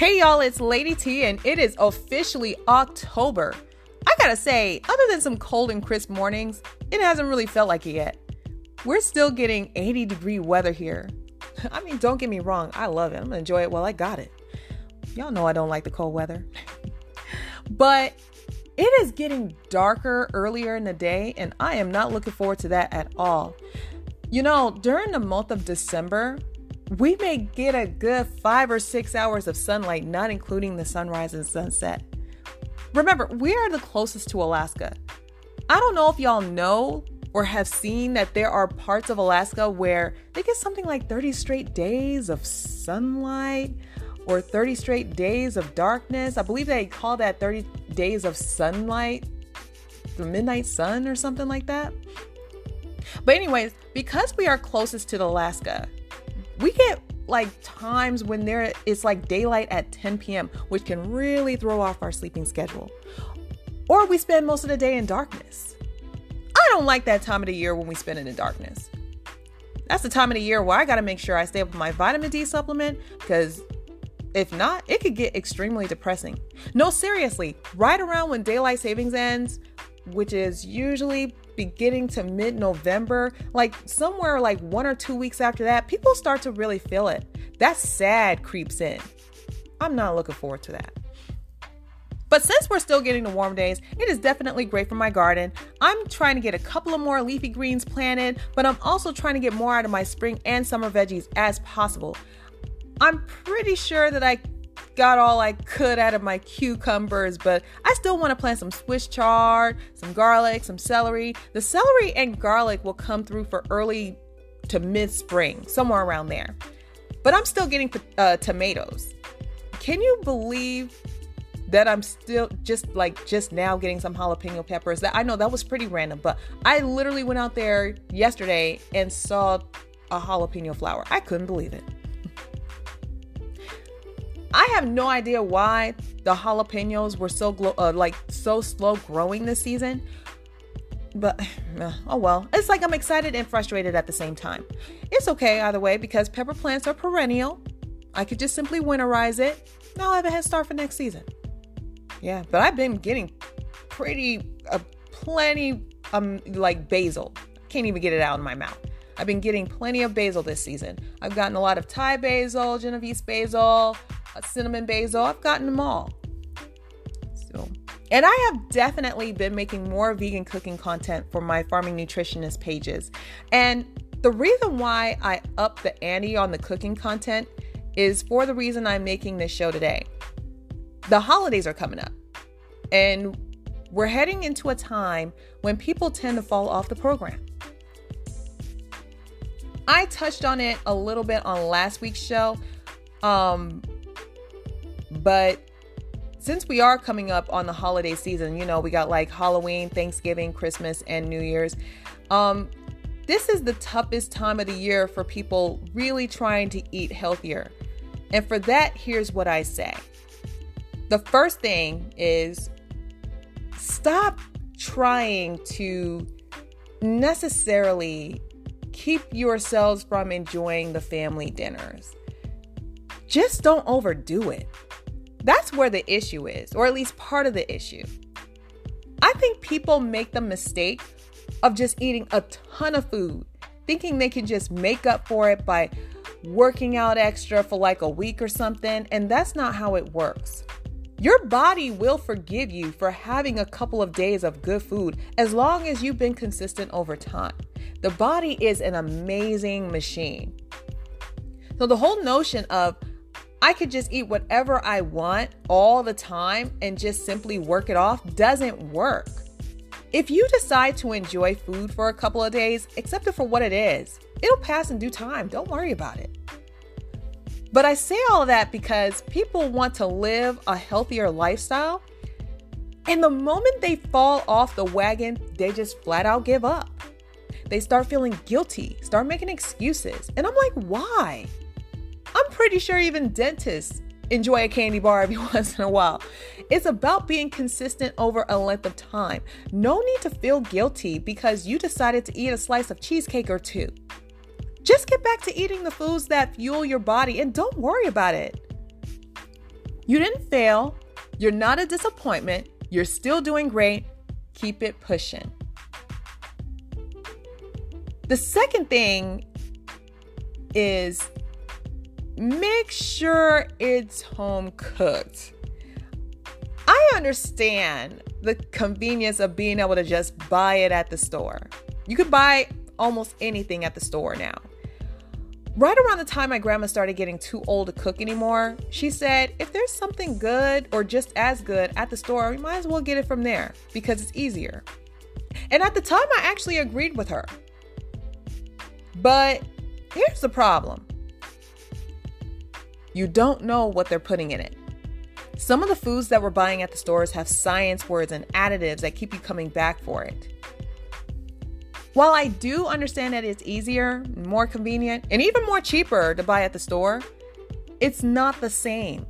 Hey y'all, it's Lady T and it is officially October. I gotta say, other than some cold and crisp mornings, it hasn't really felt like it yet. We're still getting 80 degree weather here. I mean, don't get me wrong, I love it. I'm gonna enjoy it while I got it. Y'all know I don't like the cold weather. but it is getting darker earlier in the day, and I am not looking forward to that at all. You know, during the month of December, we may get a good five or six hours of sunlight, not including the sunrise and sunset. Remember, we are the closest to Alaska. I don't know if y'all know or have seen that there are parts of Alaska where they get something like 30 straight days of sunlight or 30 straight days of darkness. I believe they call that 30 days of sunlight, the midnight sun or something like that. But, anyways, because we are closest to Alaska, we get like times when there is like daylight at 10 p.m., which can really throw off our sleeping schedule. Or we spend most of the day in darkness. I don't like that time of the year when we spend it in darkness. That's the time of the year where I got to make sure I stay up with my vitamin D supplement because if not, it could get extremely depressing. No, seriously, right around when daylight savings ends, which is usually beginning to mid November, like somewhere like one or two weeks after that, people start to really feel it. That sad creeps in. I'm not looking forward to that. But since we're still getting the warm days, it is definitely great for my garden. I'm trying to get a couple of more leafy greens planted, but I'm also trying to get more out of my spring and summer veggies as possible. I'm pretty sure that I got all I could out of my cucumbers, but I still want to plant some Swiss chard, some garlic, some celery. The celery and garlic will come through for early to mid spring, somewhere around there. But I'm still getting uh, tomatoes. Can you believe that I'm still just like just now getting some jalapeno peppers? That I know that was pretty random, but I literally went out there yesterday and saw a jalapeno flower. I couldn't believe it. I have no idea why the jalapenos were so glo- uh, like so slow growing this season. But uh, oh well, it's like I'm excited and frustrated at the same time. It's okay either way because pepper plants are perennial. I could just simply winterize it. Now I have a head start for next season. Yeah, but I've been getting pretty uh, plenty um like basil. Can't even get it out of my mouth. I've been getting plenty of basil this season. I've gotten a lot of Thai basil, Genovese basil, cinnamon basil. I've gotten them all. So, and I have definitely been making more vegan cooking content for my farming nutritionist pages. And the reason why I up the ante on the cooking content is for the reason I'm making this show today. The holidays are coming up, and we're heading into a time when people tend to fall off the program. I touched on it a little bit on last week's show, um, but since we are coming up on the holiday season, you know, we got like Halloween, Thanksgiving, Christmas, and New Year's. Um, this is the toughest time of the year for people really trying to eat healthier. And for that, here's what I say. The first thing is stop trying to necessarily keep yourselves from enjoying the family dinners. Just don't overdo it. That's where the issue is, or at least part of the issue. I think people make the mistake of just eating a ton of food, thinking they can just make up for it by working out extra for like a week or something, and that's not how it works. Your body will forgive you for having a couple of days of good food as long as you've been consistent over time. The body is an amazing machine. So, the whole notion of I could just eat whatever I want all the time and just simply work it off doesn't work. If you decide to enjoy food for a couple of days, accept it for what it is. It'll pass in due time. Don't worry about it. But I say all that because people want to live a healthier lifestyle. And the moment they fall off the wagon, they just flat out give up. They start feeling guilty, start making excuses. And I'm like, why? I'm pretty sure even dentists enjoy a candy bar every once in a while. It's about being consistent over a length of time. No need to feel guilty because you decided to eat a slice of cheesecake or two. Just get back to eating the foods that fuel your body and don't worry about it. You didn't fail. You're not a disappointment. You're still doing great. Keep it pushing. The second thing is make sure it's home cooked. I understand the convenience of being able to just buy it at the store. You could buy almost anything at the store now. Right around the time my grandma started getting too old to cook anymore, she said, if there's something good or just as good at the store, we might as well get it from there because it's easier. And at the time, I actually agreed with her. But here's the problem you don't know what they're putting in it. Some of the foods that we're buying at the stores have science words and additives that keep you coming back for it. While I do understand that it's easier, more convenient, and even more cheaper to buy at the store, it's not the same.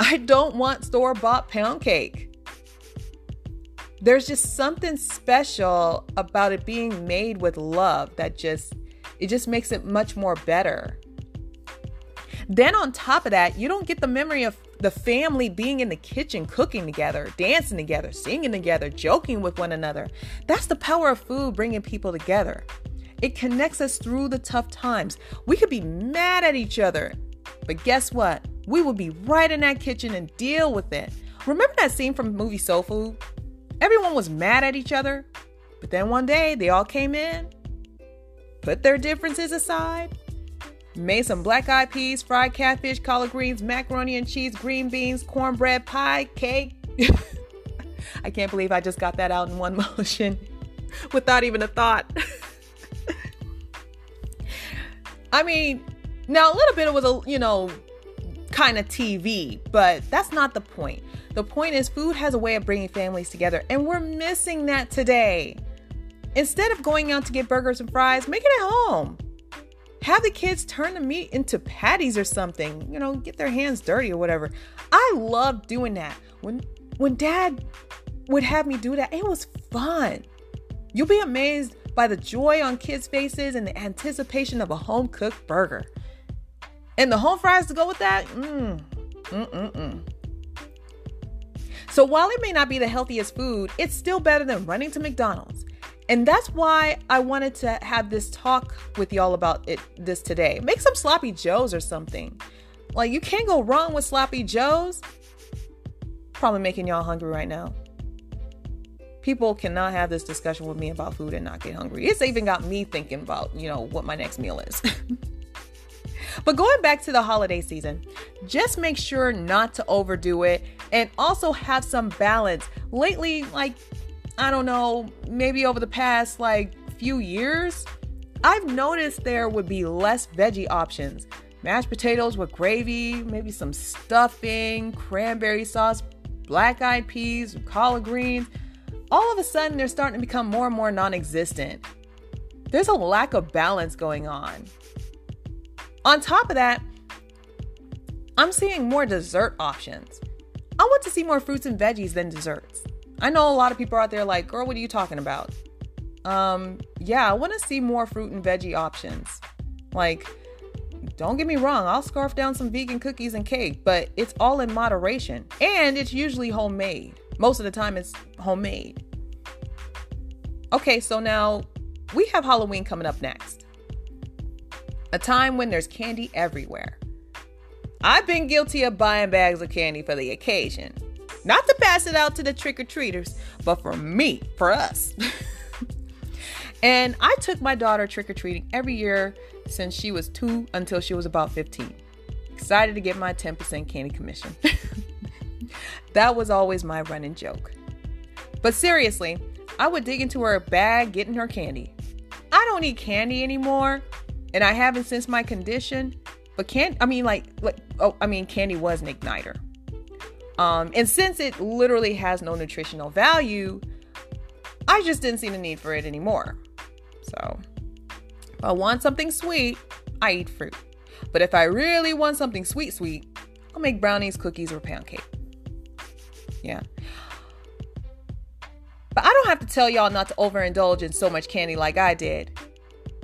I don't want store bought pound cake. There's just something special about it being made with love that just it just makes it much more better. Then on top of that, you don't get the memory of the family being in the kitchen cooking together, dancing together, singing together, joking with one another. That's the power of food bringing people together. It connects us through the tough times. We could be mad at each other, but guess what? We will be right in that kitchen and deal with it. Remember that scene from the movie Soul Food? Everyone was mad at each other, but then one day they all came in, put their differences aside, Made some black eyed peas, fried catfish, collard greens, macaroni and cheese, green beans, cornbread, pie, cake. I can't believe I just got that out in one motion without even a thought. I mean, now a little bit it was a, you know, kind of TV, but that's not the point. The point is, food has a way of bringing families together, and we're missing that today. Instead of going out to get burgers and fries, make it at home. Have the kids turn the meat into patties or something, you know, get their hands dirty or whatever. I love doing that. When when dad would have me do that, it was fun. You'll be amazed by the joy on kids' faces and the anticipation of a home cooked burger. And the home fries to go with that, mm, mm, mm, mm. So while it may not be the healthiest food, it's still better than running to McDonald's. And that's why I wanted to have this talk with y'all about it this today. Make some sloppy joes or something. Like you can't go wrong with sloppy joes. Probably making y'all hungry right now. People cannot have this discussion with me about food and not get hungry. It's even got me thinking about, you know, what my next meal is. but going back to the holiday season, just make sure not to overdo it and also have some balance. Lately, like I don't know, maybe over the past like few years, I've noticed there would be less veggie options. Mashed potatoes with gravy, maybe some stuffing, cranberry sauce, black eyed peas, collard greens. All of a sudden, they're starting to become more and more non existent. There's a lack of balance going on. On top of that, I'm seeing more dessert options. I want to see more fruits and veggies than desserts. I know a lot of people out there like, girl, what are you talking about? Um, yeah, I want to see more fruit and veggie options. Like, don't get me wrong, I'll scarf down some vegan cookies and cake, but it's all in moderation. And it's usually homemade. Most of the time, it's homemade. Okay, so now we have Halloween coming up next. A time when there's candy everywhere. I've been guilty of buying bags of candy for the occasion. Not to pass it out to the trick or treaters, but for me, for us. and I took my daughter trick or treating every year since she was two until she was about 15. Excited to get my 10% candy commission. that was always my running joke. But seriously, I would dig into her bag getting her candy. I don't eat candy anymore, and I haven't since my condition. But can't I mean like like oh I mean candy was an igniter. Um, and since it literally has no nutritional value, I just didn't see the need for it anymore. So, if I want something sweet, I eat fruit. But if I really want something sweet, sweet, I'll make brownies, cookies, or pound cake. Yeah. But I don't have to tell y'all not to overindulge in so much candy like I did.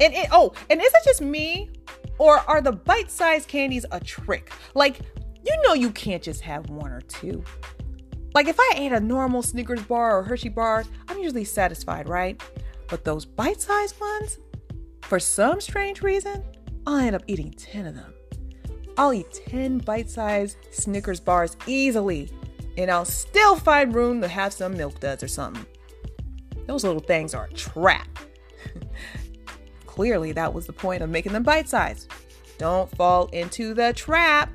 And it, oh, and is it just me? Or are the bite sized candies a trick? Like, You know you can't just have one or two. Like if I ate a normal Snickers bar or Hershey bar, I'm usually satisfied, right? But those bite sized ones, for some strange reason, I'll end up eating 10 of them. I'll eat 10 bite sized Snickers bars easily, and I'll still find room to have some milk duds or something. Those little things are a trap. Clearly, that was the point of making them bite sized. Don't fall into the trap.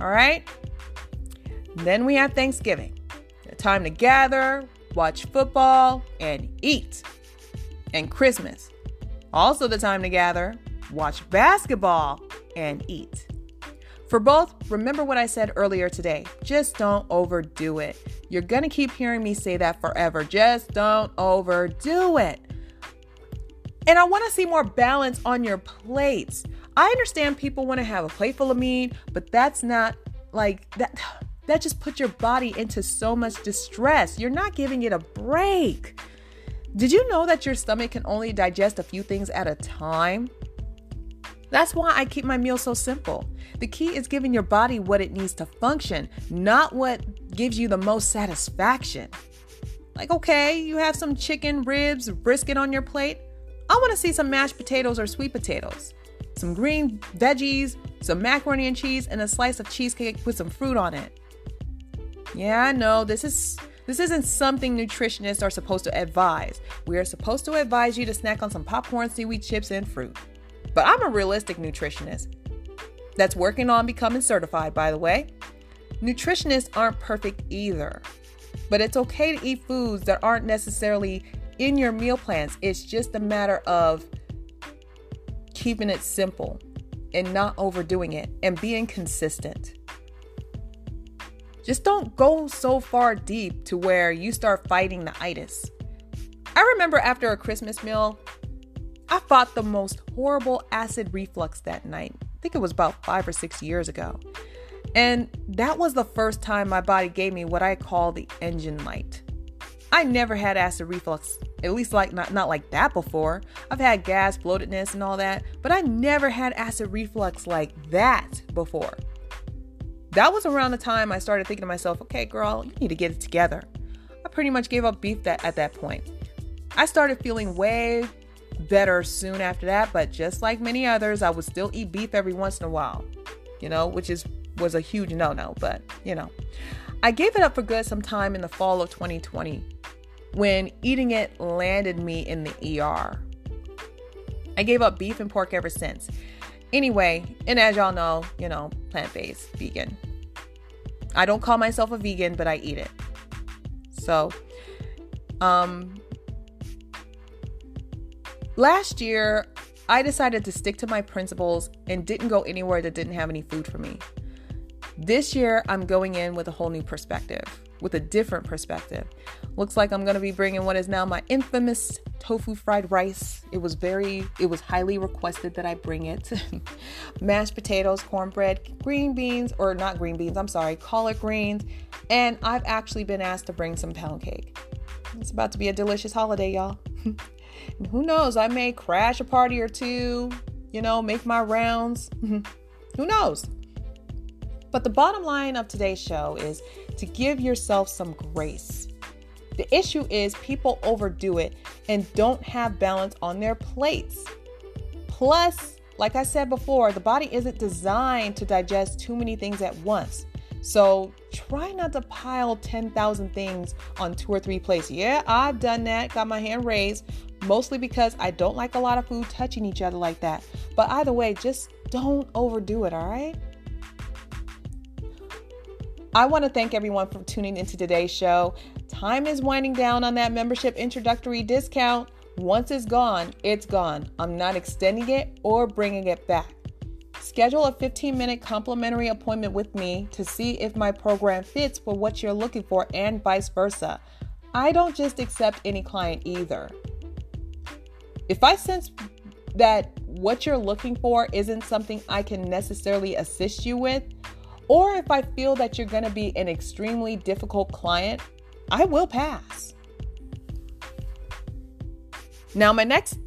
All right? Then we have Thanksgiving. A time to gather, watch football, and eat. And Christmas. Also, the time to gather, watch basketball, and eat. For both, remember what I said earlier today. Just don't overdo it. You're going to keep hearing me say that forever. Just don't overdo it. And I want to see more balance on your plates. I understand people want to have a of meat, but that's not like that. That just puts your body into so much distress. You're not giving it a break. Did you know that your stomach can only digest a few things at a time? That's why I keep my meals so simple. The key is giving your body what it needs to function, not what gives you the most satisfaction. Like, okay, you have some chicken, ribs, brisket on your plate. I want to see some mashed potatoes or sweet potatoes, some green veggies, some macaroni and cheese, and a slice of cheesecake with some fruit on it. Yeah, I know this is this isn't something nutritionists are supposed to advise. We are supposed to advise you to snack on some popcorn, seaweed chips, and fruit. But I'm a realistic nutritionist that's working on becoming certified, by the way. Nutritionists aren't perfect either, but it's okay to eat foods that aren't necessarily in your meal plans. It's just a matter of keeping it simple and not overdoing it and being consistent. Just don't go so far deep to where you start fighting the itis. I remember after a Christmas meal, I fought the most horrible acid reflux that night. I think it was about five or six years ago. And that was the first time my body gave me what I call the engine light. I never had acid reflux, at least like not, not like that before. I've had gas, bloatedness, and all that, but I never had acid reflux like that before. That was around the time I started thinking to myself, okay, girl, you need to get it together. I pretty much gave up beef that, at that point. I started feeling way better soon after that, but just like many others, I would still eat beef every once in a while, you know, which is was a huge no-no, but you know. I gave it up for good sometime in the fall of 2020 when eating it landed me in the ER. I gave up beef and pork ever since. Anyway, and as y'all know, you know, plant based, vegan. I don't call myself a vegan, but I eat it. So, um, last year, I decided to stick to my principles and didn't go anywhere that didn't have any food for me. This year, I'm going in with a whole new perspective, with a different perspective. Looks like I'm going to be bringing what is now my infamous tofu fried rice. It was very, it was highly requested that I bring it. Mashed potatoes, cornbread, green beans, or not green beans, I'm sorry, collard greens. And I've actually been asked to bring some pound cake. It's about to be a delicious holiday, y'all. who knows, I may crash a party or two, you know, make my rounds. who knows? But the bottom line of today's show is to give yourself some grace. The issue is people overdo it and don't have balance on their plates. Plus, like I said before, the body isn't designed to digest too many things at once. So try not to pile 10,000 things on two or three plates. Yeah, I've done that, got my hand raised, mostly because I don't like a lot of food touching each other like that. But either way, just don't overdo it, all right? I want to thank everyone for tuning into today's show. Time is winding down on that membership introductory discount. Once it's gone, it's gone. I'm not extending it or bringing it back. Schedule a 15 minute complimentary appointment with me to see if my program fits for what you're looking for and vice versa. I don't just accept any client either. If I sense that what you're looking for isn't something I can necessarily assist you with, or if I feel that you're going to be an extremely difficult client, I will pass. Now, my next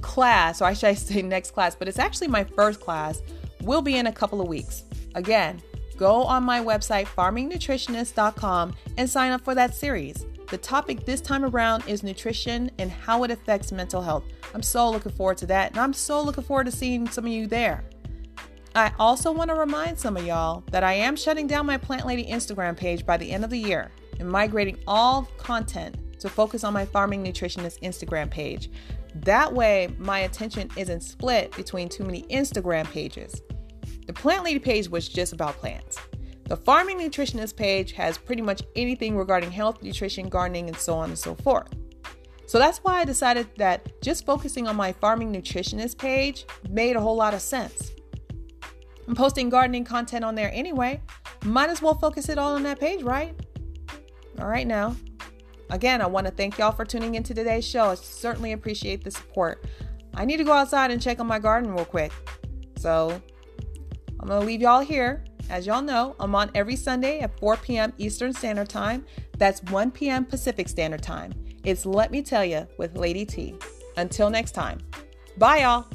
class, or I should say next class, but it's actually my first class, will be in a couple of weeks. Again, go on my website, farmingnutritionist.com, and sign up for that series. The topic this time around is nutrition and how it affects mental health. I'm so looking forward to that, and I'm so looking forward to seeing some of you there. I also want to remind some of y'all that I am shutting down my Plant Lady Instagram page by the end of the year and migrating all content to focus on my Farming Nutritionist Instagram page. That way, my attention isn't split between too many Instagram pages. The Plant Lady page was just about plants. The Farming Nutritionist page has pretty much anything regarding health, nutrition, gardening, and so on and so forth. So that's why I decided that just focusing on my Farming Nutritionist page made a whole lot of sense. I'm posting gardening content on there anyway. Might as well focus it all on that page, right? All right, now. Again, I want to thank y'all for tuning into today's show. I certainly appreciate the support. I need to go outside and check on my garden real quick. So I'm going to leave y'all here. As y'all know, I'm on every Sunday at 4 p.m. Eastern Standard Time. That's 1 p.m. Pacific Standard Time. It's Let Me Tell You with Lady T. Until next time. Bye, y'all.